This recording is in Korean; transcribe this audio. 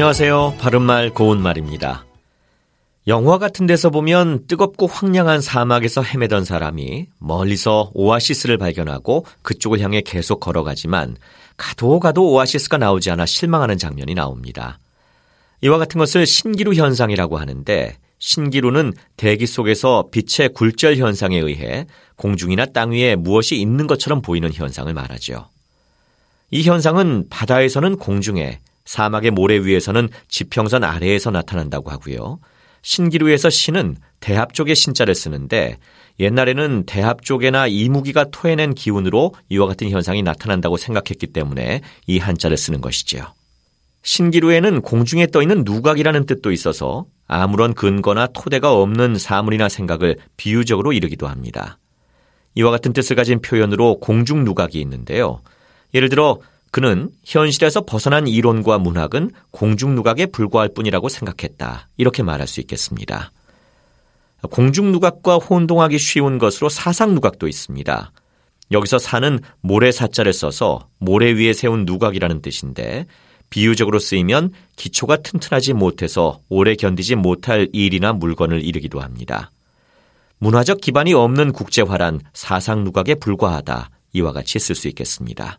안녕하세요. 바른말 고운말입니다. 영화 같은 데서 보면 뜨겁고 황량한 사막에서 헤매던 사람이 멀리서 오아시스를 발견하고 그쪽을 향해 계속 걸어가지만 가도 가도 오아시스가 나오지 않아 실망하는 장면이 나옵니다. 이와 같은 것을 신기루 현상이라고 하는데 신기루는 대기 속에서 빛의 굴절 현상에 의해 공중이나 땅 위에 무엇이 있는 것처럼 보이는 현상을 말하죠. 이 현상은 바다에서는 공중에, 사막의 모래 위에서는 지평선 아래에서 나타난다고 하고요. 신기루에서 신은 대합 쪽의 신자를 쓰는데 옛날에는 대합 쪽에나 이무기가 토해낸 기운으로 이와 같은 현상이 나타난다고 생각했기 때문에 이 한자를 쓰는 것이지요. 신기루에는 공중에 떠 있는 누각이라는 뜻도 있어서 아무런 근거나 토대가 없는 사물이나 생각을 비유적으로 이르기도 합니다. 이와 같은 뜻을 가진 표현으로 공중 누각이 있는데요. 예를 들어 그는 현실에서 벗어난 이론과 문학은 공중 누각에 불과할 뿐이라고 생각했다. 이렇게 말할 수 있겠습니다. 공중 누각과 혼동하기 쉬운 것으로 사상 누각도 있습니다. 여기서 사는 모래 사자를 써서 모래 위에 세운 누각이라는 뜻인데 비유적으로 쓰이면 기초가 튼튼하지 못해서 오래 견디지 못할 일이나 물건을 이르기도 합니다. 문화적 기반이 없는 국제화란 사상 누각에 불과하다. 이와 같이 쓸 수 있겠습니다.